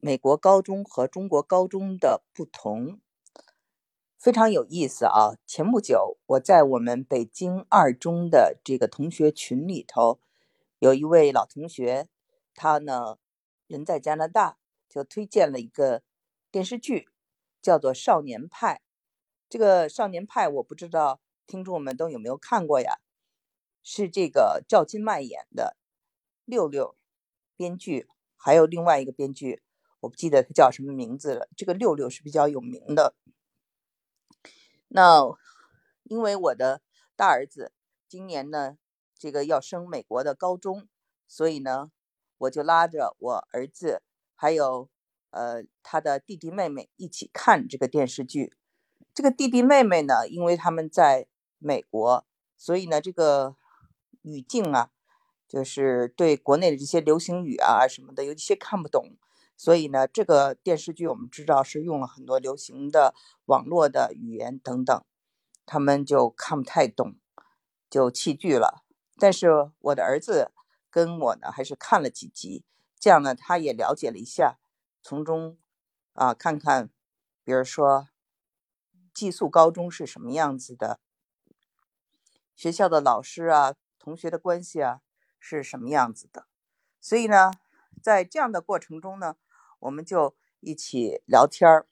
美国高中和中国高中的不同，非常有意思啊！前不久，我在我们北京二中的这个同学群里头，有一位老同学，他呢人在加拿大，就推荐了一个电视剧，叫做《少年派》。这个《少年派》，我不知道听众们都有没有看过呀？是这个赵今麦演的，六六编剧，还有另外一个编剧。我不记得他叫什么名字了。这个六六是比较有名的。那因为我的大儿子今年呢，这个要升美国的高中，所以呢，我就拉着我儿子还有呃他的弟弟妹妹一起看这个电视剧。这个弟弟妹妹呢，因为他们在美国，所以呢，这个语境啊，就是对国内的这些流行语啊什么的，有一些看不懂。所以呢，这个电视剧我们知道是用了很多流行的网络的语言等等，他们就看不太懂，就弃剧了。但是我的儿子跟我呢，还是看了几集，这样呢，他也了解了一下，从中啊看看，比如说寄宿高中是什么样子的，学校的老师啊、同学的关系啊是什么样子的。所以呢，在这样的过程中呢。我们就一起聊天儿，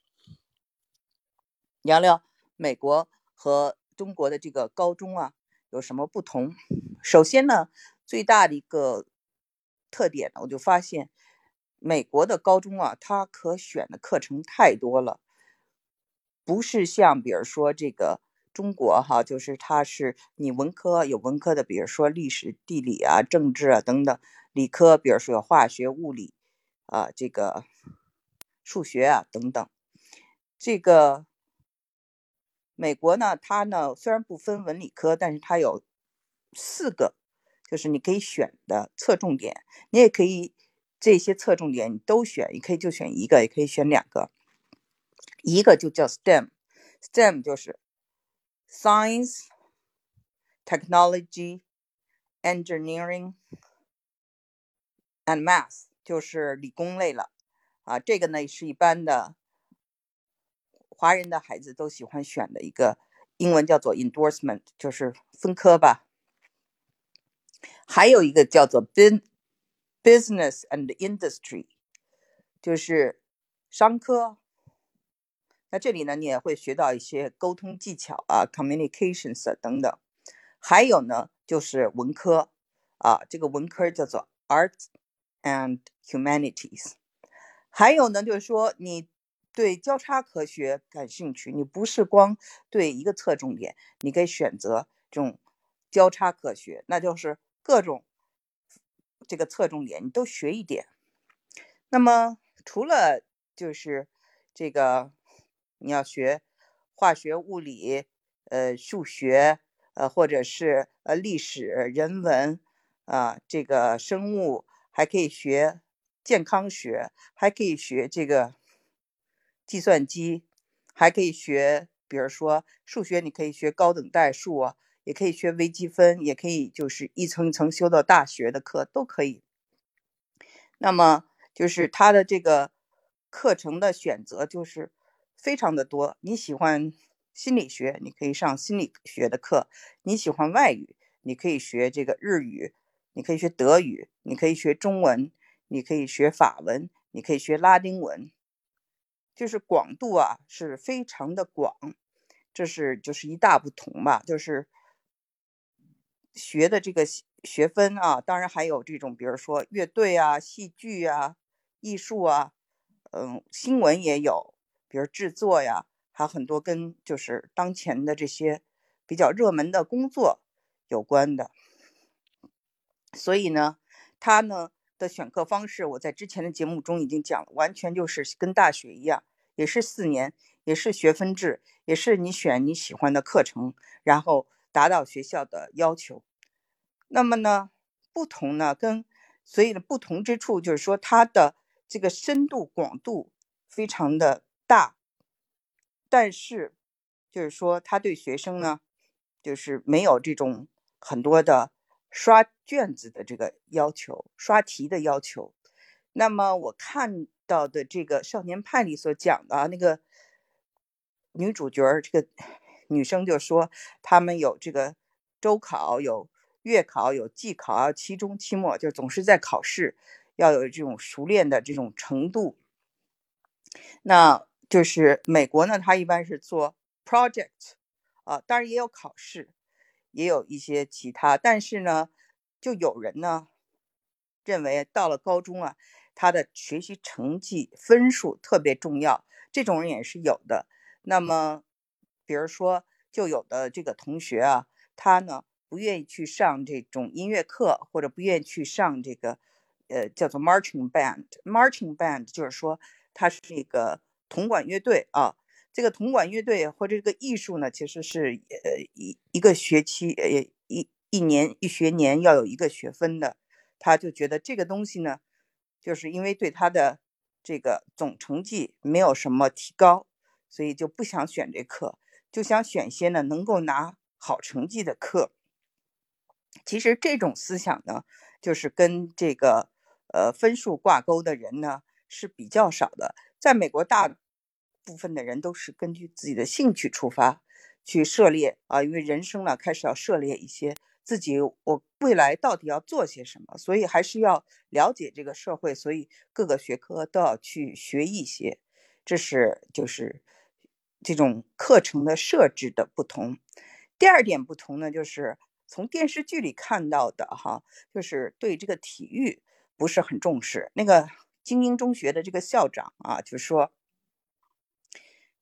聊聊美国和中国的这个高中啊有什么不同。首先呢，最大的一个特点呢，我就发现美国的高中啊，它可选的课程太多了，不是像比如说这个中国哈，就是它是你文科有文科的，比如说历史、地理啊、政治啊等等；理科比如说有化学、物理。啊，这个数学啊，等等，这个美国呢，它呢虽然不分文理科，但是它有四个，就是你可以选的侧重点，你也可以这些侧重点你都选，你可以就选一个，也可以选两个，一个就叫 STEM，STEM 就是 Science、Technology、Engineering and Math。就是理工类了，啊，这个呢是一般的华人的孩子都喜欢选的一个英文叫做 endorsement，就是分科吧。还有一个叫做 business and industry，就是商科。那这里呢，你也会学到一些沟通技巧啊，communications 等等。还有呢，就是文科啊，这个文科叫做 arts。and humanities，还有呢，就是说你对交叉科学感兴趣，你不是光对一个侧重点，你可以选择这种交叉科学，那就是各种这个侧重点你都学一点。那么除了就是这个你要学化学、物理、呃数学，呃或者是呃历史、人文啊这个生物。还可以学健康学，还可以学这个计算机，还可以学，比如说数学，你可以学高等代数啊，也可以学微积分，也可以就是一层一层修到大学的课都可以。那么就是它的这个课程的选择就是非常的多。你喜欢心理学，你可以上心理学的课；你喜欢外语，你可以学这个日语。你可以学德语，你可以学中文，你可以学法文，你可以学拉丁文，就是广度啊是非常的广，这是就是一大不同吧，就是学的这个学分啊，当然还有这种，比如说乐队啊、戏剧啊、艺术啊，嗯，新闻也有，比如制作呀，还有很多跟就是当前的这些比较热门的工作有关的。所以呢，他呢的选课方式，我在之前的节目中已经讲了，完全就是跟大学一样，也是四年，也是学分制，也是你选你喜欢的课程，然后达到学校的要求。那么呢，不同呢，跟所以呢不同之处就是说，它的这个深度广度非常的大，但是就是说，他对学生呢，就是没有这种很多的。刷卷子的这个要求，刷题的要求，那么我看到的这个《少年派》里所讲的啊，那个女主角，这个女生就说，他们有这个周考，有月考，有季考，期中、期末，就总是在考试，要有这种熟练的这种程度。那就是美国呢，它一般是做 project 啊，当然也有考试，也有一些其他，但是呢，就有人呢认为到了高中啊。他的学习成绩分数特别重要，这种人也是有的。那么，比如说，就有的这个同学啊，他呢不愿意去上这种音乐课，或者不愿意去上这个，呃，叫做 marching band。marching band 就是说，它是一个铜管乐队啊。这个铜管乐队或者这个艺术呢，其实是呃一一个学期，呃一一年一学年要有一个学分的。他就觉得这个东西呢。就是因为对他的这个总成绩没有什么提高，所以就不想选这课，就想选些呢能够拿好成绩的课。其实这种思想呢，就是跟这个呃分数挂钩的人呢是比较少的。在美国，大部分的人都是根据自己的兴趣出发去涉猎啊，因为人生呢开始要涉猎一些。自己我未来到底要做些什么？所以还是要了解这个社会，所以各个学科都要去学一些。这是就是这种课程的设置的不同。第二点不同呢，就是从电视剧里看到的哈，就是对这个体育不是很重视。那个精英中学的这个校长啊，就说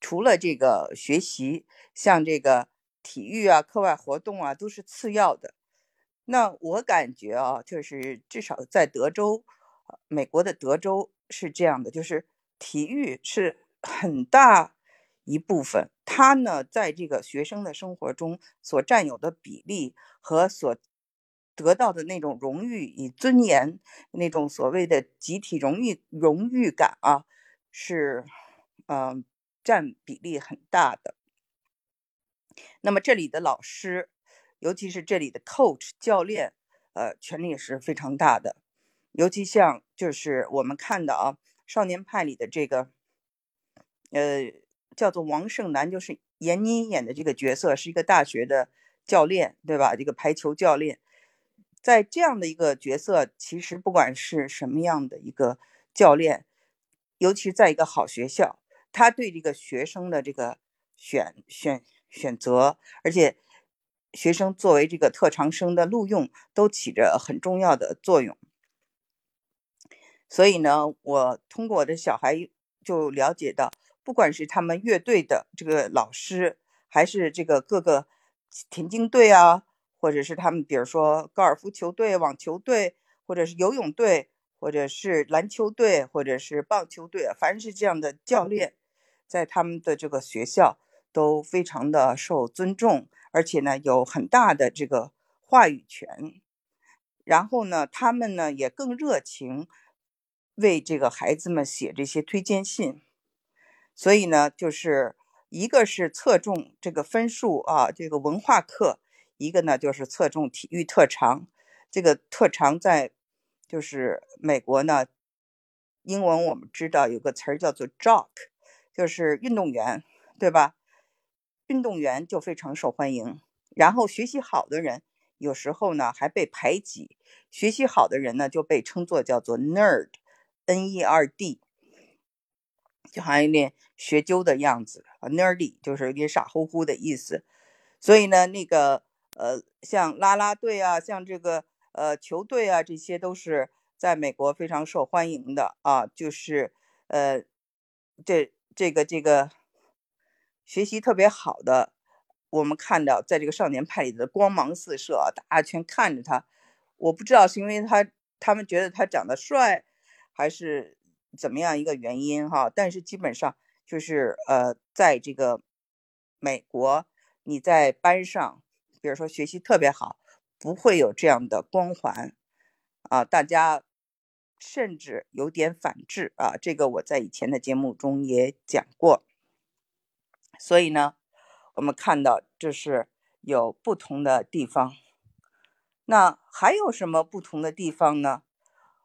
除了这个学习，像这个。体育啊，课外活动啊，都是次要的。那我感觉啊，就是至少在德州，美国的德州是这样的，就是体育是很大一部分。它呢，在这个学生的生活中所占有的比例和所得到的那种荣誉与尊严，那种所谓的集体荣誉荣誉感啊，是嗯占比例很大的。那么这里的老师，尤其是这里的 coach 教练，呃，权力也是非常大的。尤其像就是我们看的啊，《少年派》里的这个，呃，叫做王胜男，就是闫妮演的这个角色，是一个大学的教练，对吧？这个排球教练，在这样的一个角色，其实不管是什么样的一个教练，尤其在一个好学校，他对这个学生的这个选选。选择，而且学生作为这个特长生的录用都起着很重要的作用。所以呢，我通过我的小孩就了解到，不管是他们乐队的这个老师，还是这个各个田径队啊，或者是他们比如说高尔夫球队、网球队，或者是游泳队，或者是篮球队，或者是棒球队，凡是这样的教练，在他们的这个学校。都非常的受尊重，而且呢有很大的这个话语权。然后呢，他们呢也更热情，为这个孩子们写这些推荐信。所以呢，就是一个是侧重这个分数啊，这个文化课；一个呢就是侧重体育特长。这个特长在就是美国呢，英文我们知道有个词儿叫做 jock，就是运动员，对吧？运动员就非常受欢迎，然后学习好的人有时候呢还被排挤。学习好的人呢就被称作叫做 nerd，n-e-r-d，就好像有点学究的样子，nerdy 就是有点傻乎乎的意思。所以呢，那个呃，像啦啦队啊，像这个呃球队啊，这些都是在美国非常受欢迎的啊。就是呃，这这个这个。学习特别好的，我们看到在这个少年派里的光芒四射，大家全看着他。我不知道是因为他他们觉得他长得帅，还是怎么样一个原因哈。但是基本上就是呃，在这个美国，你在班上，比如说学习特别好，不会有这样的光环啊。大家甚至有点反制啊。这个我在以前的节目中也讲过。所以呢，我们看到这是有不同的地方。那还有什么不同的地方呢？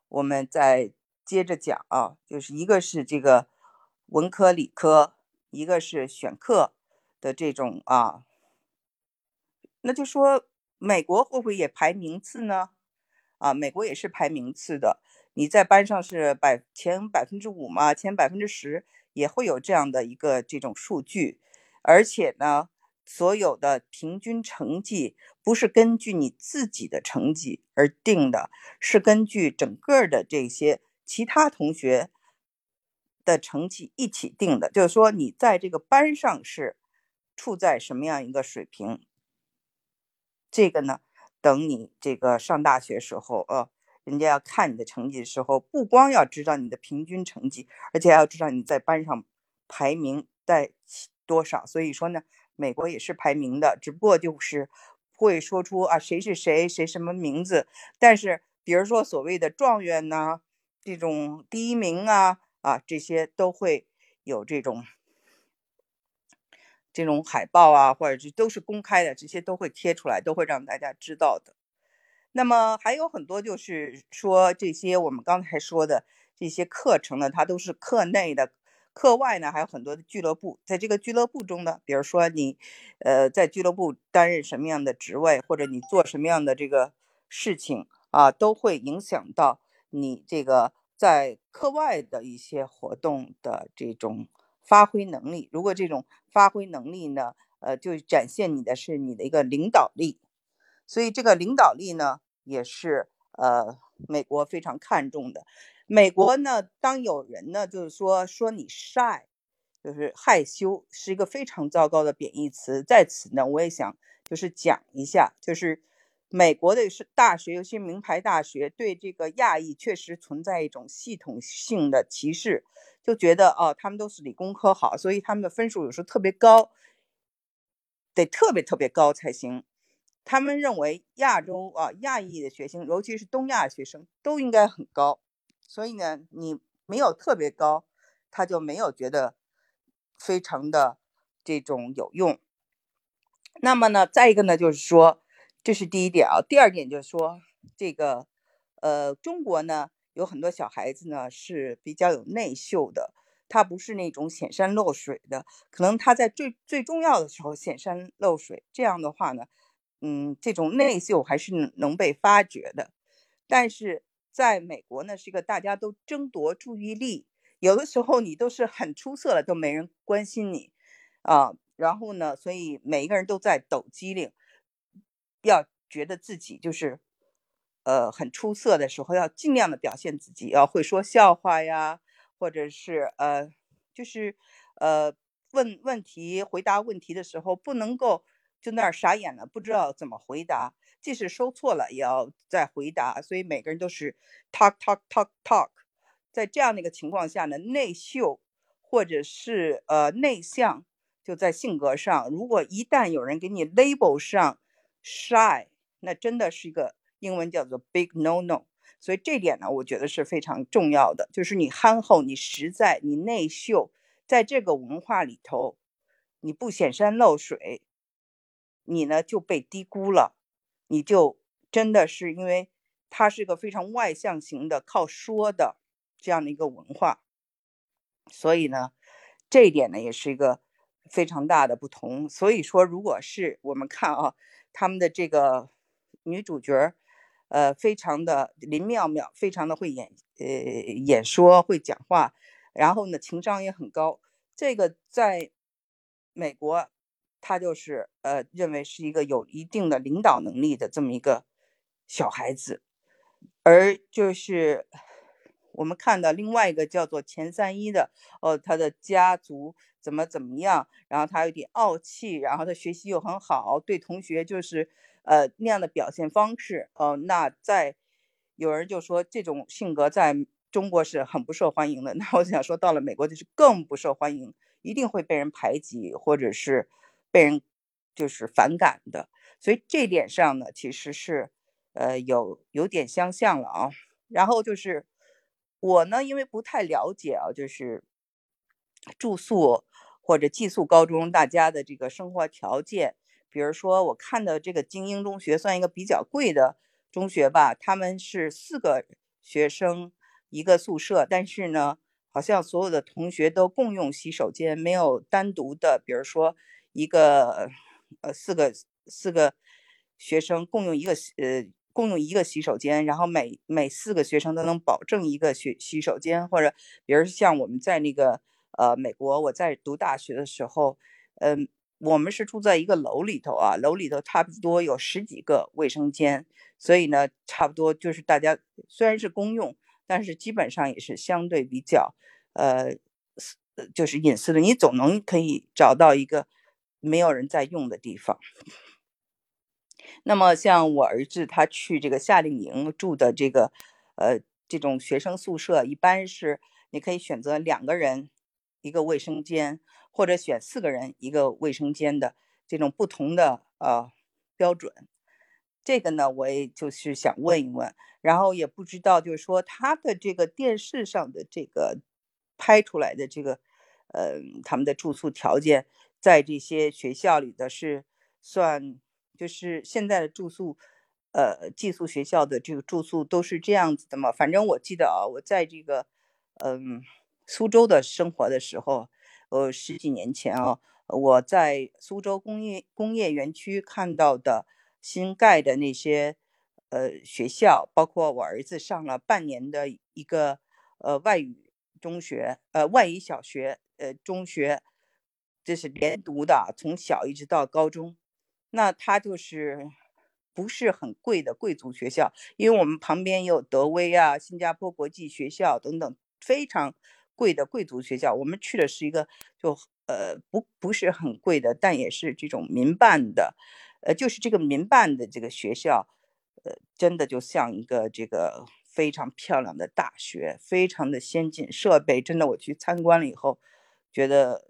我们再接着讲啊，就是一个是这个文科、理科，一个是选课的这种啊，那就说美国会不会也排名次呢？啊，美国也是排名次的，你在班上是百前百分之五嘛，前百分之十也会有这样的一个这种数据，而且呢，所有的平均成绩不是根据你自己的成绩而定的，是根据整个的这些其他同学的成绩一起定的，就是说你在这个班上是处在什么样一个水平，这个呢？等你这个上大学时候，呃，人家要看你的成绩的时候，不光要知道你的平均成绩，而且还要知道你在班上排名在多少。所以说呢，美国也是排名的，只不过就是会说出啊谁是谁，谁什么名字。但是比如说所谓的状元呐，这种第一名啊啊这些都会有这种。这种海报啊，或者是都是公开的，这些都会贴出来，都会让大家知道的。那么还有很多，就是说这些我们刚才说的这些课程呢，它都是课内的，课外呢还有很多的俱乐部。在这个俱乐部中呢，比如说你，呃，在俱乐部担任什么样的职位，或者你做什么样的这个事情啊，都会影响到你这个在课外的一些活动的这种。发挥能力，如果这种发挥能力呢，呃，就展现你的是你的一个领导力，所以这个领导力呢，也是呃美国非常看重的。美国呢，当有人呢，就是说说你 shy，就是害羞，是一个非常糟糕的贬义词。在此呢，我也想就是讲一下，就是美国的是大学，尤其名牌大学，对这个亚裔确实存在一种系统性的歧视。就觉得哦，他们都是理工科好，所以他们的分数有时候特别高，得特别特别高才行。他们认为亚洲啊，亚裔的学生，尤其是东亚学生，都应该很高。所以呢，你没有特别高，他就没有觉得非常的这种有用。那么呢，再一个呢，就是说，这是第一点啊。第二点就是说，这个呃，中国呢。有很多小孩子呢是比较有内秀的，他不是那种显山露水的，可能他在最最重要的时候显山露水。这样的话呢，嗯，这种内秀还是能被发掘的。但是在美国呢，是一个大家都争夺注意力，有的时候你都是很出色了，都没人关心你啊。然后呢，所以每一个人都在抖机灵，要觉得自己就是。呃，很出色的时候，要尽量的表现自己，要会说笑话呀，或者是呃，就是呃，问问题、回答问题的时候，不能够就那儿傻眼了，不知道怎么回答，即使说错了也要再回答。所以每个人都是 talk talk talk talk。在这样的一个情况下呢，内秀或者是呃内向，就在性格上，如果一旦有人给你 label 上 shy，那真的是一个。英文叫做 big no no，所以这点呢，我觉得是非常重要的。就是你憨厚，你实在，你内秀，在这个文化里头，你不显山露水，你呢就被低估了。你就真的是因为它是个非常外向型的、靠说的这样的一个文化，所以呢，这一点呢也是一个非常大的不同。所以说，如果是我们看啊，他们的这个女主角。呃，非常的林妙妙，非常的会演，呃，演说会讲话，然后呢，情商也很高。这个在美国，他就是呃，认为是一个有一定的领导能力的这么一个小孩子。而就是我们看到另外一个叫做钱三一的，哦，他的家族怎么怎么样，然后他有点傲气，然后他学习又很好，对同学就是。呃，那样的表现方式，呃，那在有人就说这种性格在中国是很不受欢迎的。那我想说，到了美国就是更不受欢迎，一定会被人排挤，或者是被人就是反感的。所以这点上呢，其实是呃有有点相像了啊。然后就是我呢，因为不太了解啊，就是住宿或者寄宿高中大家的这个生活条件。比如说，我看的这个精英中学算一个比较贵的中学吧，他们是四个学生一个宿舍，但是呢，好像所有的同学都共用洗手间，没有单独的，比如说一个呃四个四个学生共用一个呃共用一个洗手间，然后每每四个学生都能保证一个洗洗手间，或者比如像我们在那个呃美国，我在读大学的时候，嗯。我们是住在一个楼里头啊，楼里头差不多有十几个卫生间，所以呢，差不多就是大家虽然是公用，但是基本上也是相对比较，呃，就是隐私的，你总能可以找到一个没有人在用的地方。那么像我儿子他去这个夏令营住的这个，呃，这种学生宿舍，一般是你可以选择两个人一个卫生间。或者选四个人一个卫生间的这种不同的呃标准，这个呢，我也就是想问一问，然后也不知道就是说他的这个电视上的这个拍出来的这个呃他们的住宿条件，在这些学校里的是算就是现在的住宿呃寄宿学校的这个住宿都是这样子的吗？反正我记得啊，我在这个嗯苏州的生活的时候。呃，十几年前啊，我在苏州工业工业园区看到的新盖的那些呃学校，包括我儿子上了半年的一个呃外语中学，呃外语小学，呃中学，这是连读的，从小一直到高中。那它就是不是很贵的贵族学校，因为我们旁边有德威啊、新加坡国际学校等等，非常。贵的贵族学校，我们去的是一个就呃不不是很贵的，但也是这种民办的，呃就是这个民办的这个学校，呃真的就像一个这个非常漂亮的大学，非常的先进设备，真的我去参观了以后，觉得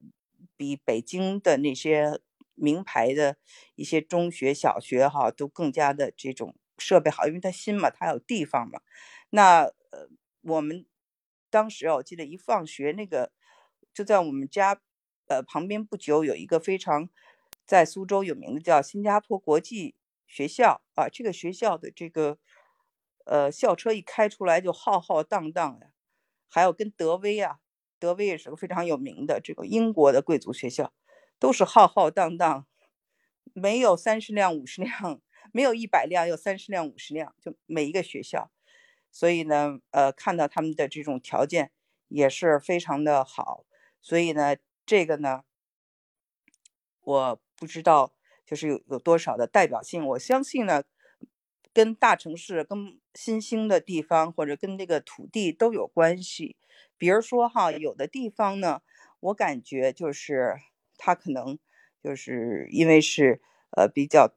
比北京的那些名牌的一些中学、小学哈都更加的这种设备好，因为它新嘛，它有地方嘛。那呃我们。当时我记得一放学，那个就在我们家呃旁边不久有一个非常在苏州有名的叫新加坡国际学校啊。这个学校的这个呃校车一开出来就浩浩荡荡呀，还有跟德威啊，德威也是个非常有名的这个英国的贵族学校，都是浩浩荡荡，没有三十辆五十辆，没有一百辆，有三十辆五十辆，就每一个学校。所以呢，呃，看到他们的这种条件也是非常的好，所以呢，这个呢，我不知道就是有有多少的代表性。我相信呢，跟大城市、跟新兴的地方或者跟这个土地都有关系。比如说哈，有的地方呢，我感觉就是它可能就是因为是呃比较。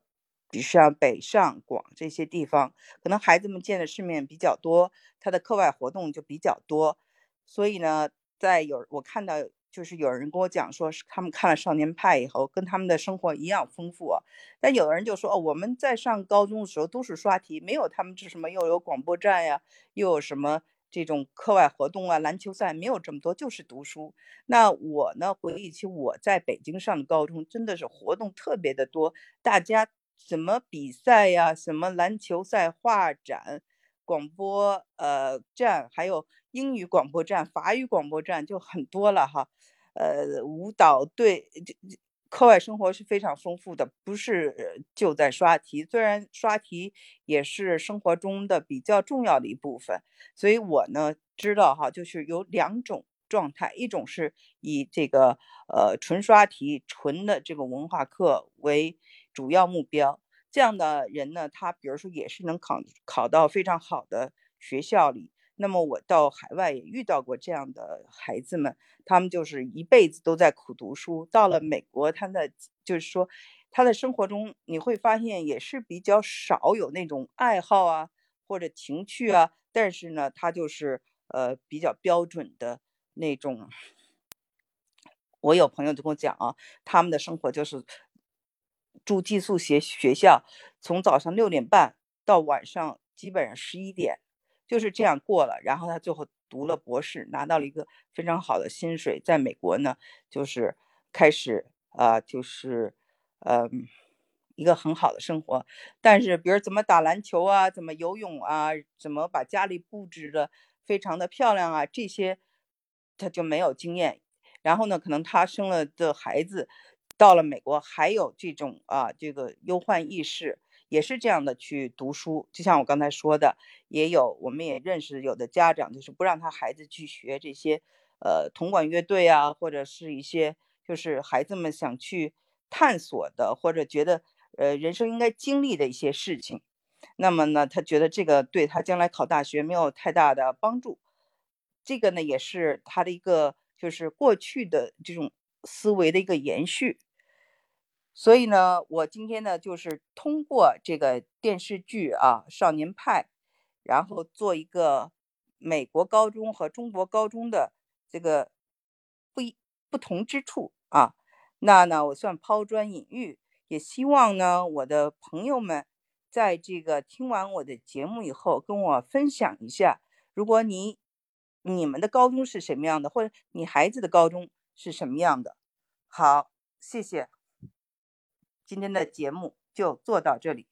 比如像北上广这些地方，可能孩子们见的世面比较多，他的课外活动就比较多，所以呢，在有我看到就是有人跟我讲说，是他们看了《少年派》以后，跟他们的生活一样丰富。但有的人就说，哦，我们在上高中的时候都是刷题，没有他们这什么又有广播站呀，又有什么这种课外活动啊，篮球赛没有这么多，就是读书。那我呢，回忆起我在北京上的高中，真的是活动特别的多，大家。什么比赛呀？什么篮球赛、画展、广播呃站，还有英语广播站、法语广播站，就很多了哈。呃，舞蹈队，课外生活是非常丰富的，不是就在刷题。虽然刷题也是生活中的比较重要的一部分，所以我呢知道哈，就是有两种状态，一种是以这个呃纯刷题、纯的这个文化课为。主要目标这样的人呢，他比如说也是能考考到非常好的学校里。那么我到海外也遇到过这样的孩子们，他们就是一辈子都在苦读书。到了美国，他的就是说他的生活中你会发现也是比较少有那种爱好啊或者情趣啊，但是呢，他就是呃比较标准的那种。我有朋友就跟我讲啊，他们的生活就是。住寄宿学学校，从早上六点半到晚上基本上十一点，就是这样过了。然后他最后读了博士，拿到了一个非常好的薪水，在美国呢，就是开始啊，就是嗯，一个很好的生活。但是，比如怎么打篮球啊，怎么游泳啊，怎么把家里布置的非常的漂亮啊，这些他就没有经验。然后呢，可能他生了的孩子到了美国还有这种啊这个忧患意识，也是这样的去读书。就像我刚才说的，也有我们也认识有的家长就是不让他孩子去学这些呃铜管乐队啊，或者是一些就是孩子们想去探索的或者觉得呃人生应该经历的一些事情。那么呢，他觉得这个对他将来考大学没有太大的帮助。这个呢，也是他的一个。就是过去的这种思维的一个延续，所以呢，我今天呢，就是通过这个电视剧啊，《少年派》，然后做一个美国高中和中国高中的这个不一不同之处啊，那呢，我算抛砖引玉，也希望呢，我的朋友们在这个听完我的节目以后，跟我分享一下，如果你。你们的高中是什么样的，或者你孩子的高中是什么样的？好，谢谢。今天的节目就做到这里。